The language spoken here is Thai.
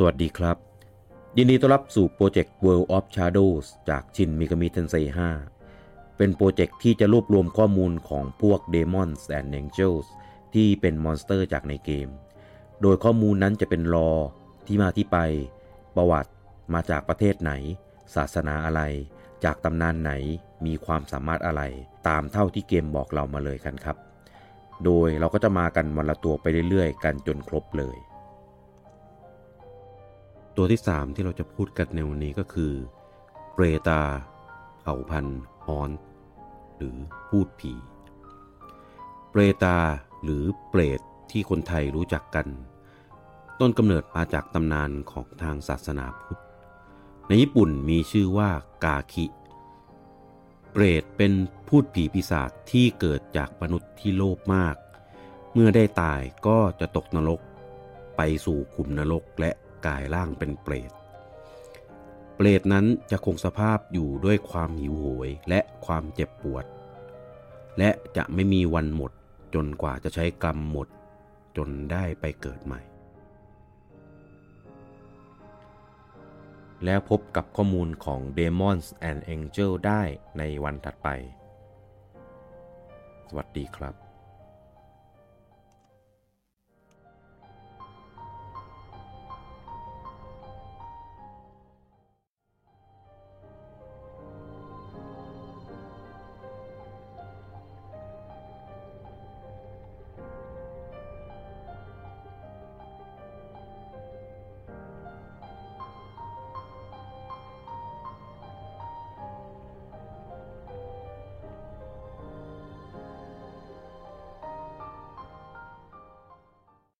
สวัสดีครับ ยินดีต้อนรับสู่โปรเจกต์ World of Shadows จาก Shin Megami Tensei 5เป็นโปรเจกต์ที่จะรวบรวมข้อมูลของพวก Demons and Angels ที่เป็นมอนสเตอร์จากในเกม โดยข้อมูลนั้นจะเป็นเรื่องที่มาที่ไป ประวัติมาจากประเทศไหน ศาสนาอะไร จากตำนานไหนมีความสามารถอะไร ตามเท่าที่เกมบอกเรามาเลยกันครับ โดยเราก็จะมากันวันละตัวไปเรื่อยๆ กันจนครบเลย ตัวที่ 3 ที่เราจะพูดกันในวันนี้ก็คือเปรตาเผ่าพันธุ์ฮอน หรือพูดผี เปรตาหรือเปรตที่คนไทยรู้จักกัน ต้นกำเนิดมาจากตำนานของทางศาสนาพุทธ ในญี่ปุ่นมีชื่อว่ากาคิ เปรตเป็นพูดผีปีศาจที่เกิดจากมนุษย์ที่โลภมาก เมื่อได้ตายก็จะตกนรก ไปสู่ขุมนรกและ กายร่างเป็นเปรต เปรตนั้นจะคงสภาพอยู่ด้วยความหิวโหยและความเจ็บปวด และจะไม่มีวันหมดจนกว่าจะใช้กรรมหมดจนได้ไปเกิดใหม่ แล้วพบกับข้อมูลของ Demons and Angel ได้ในวันถัดไป สวัสดีครับ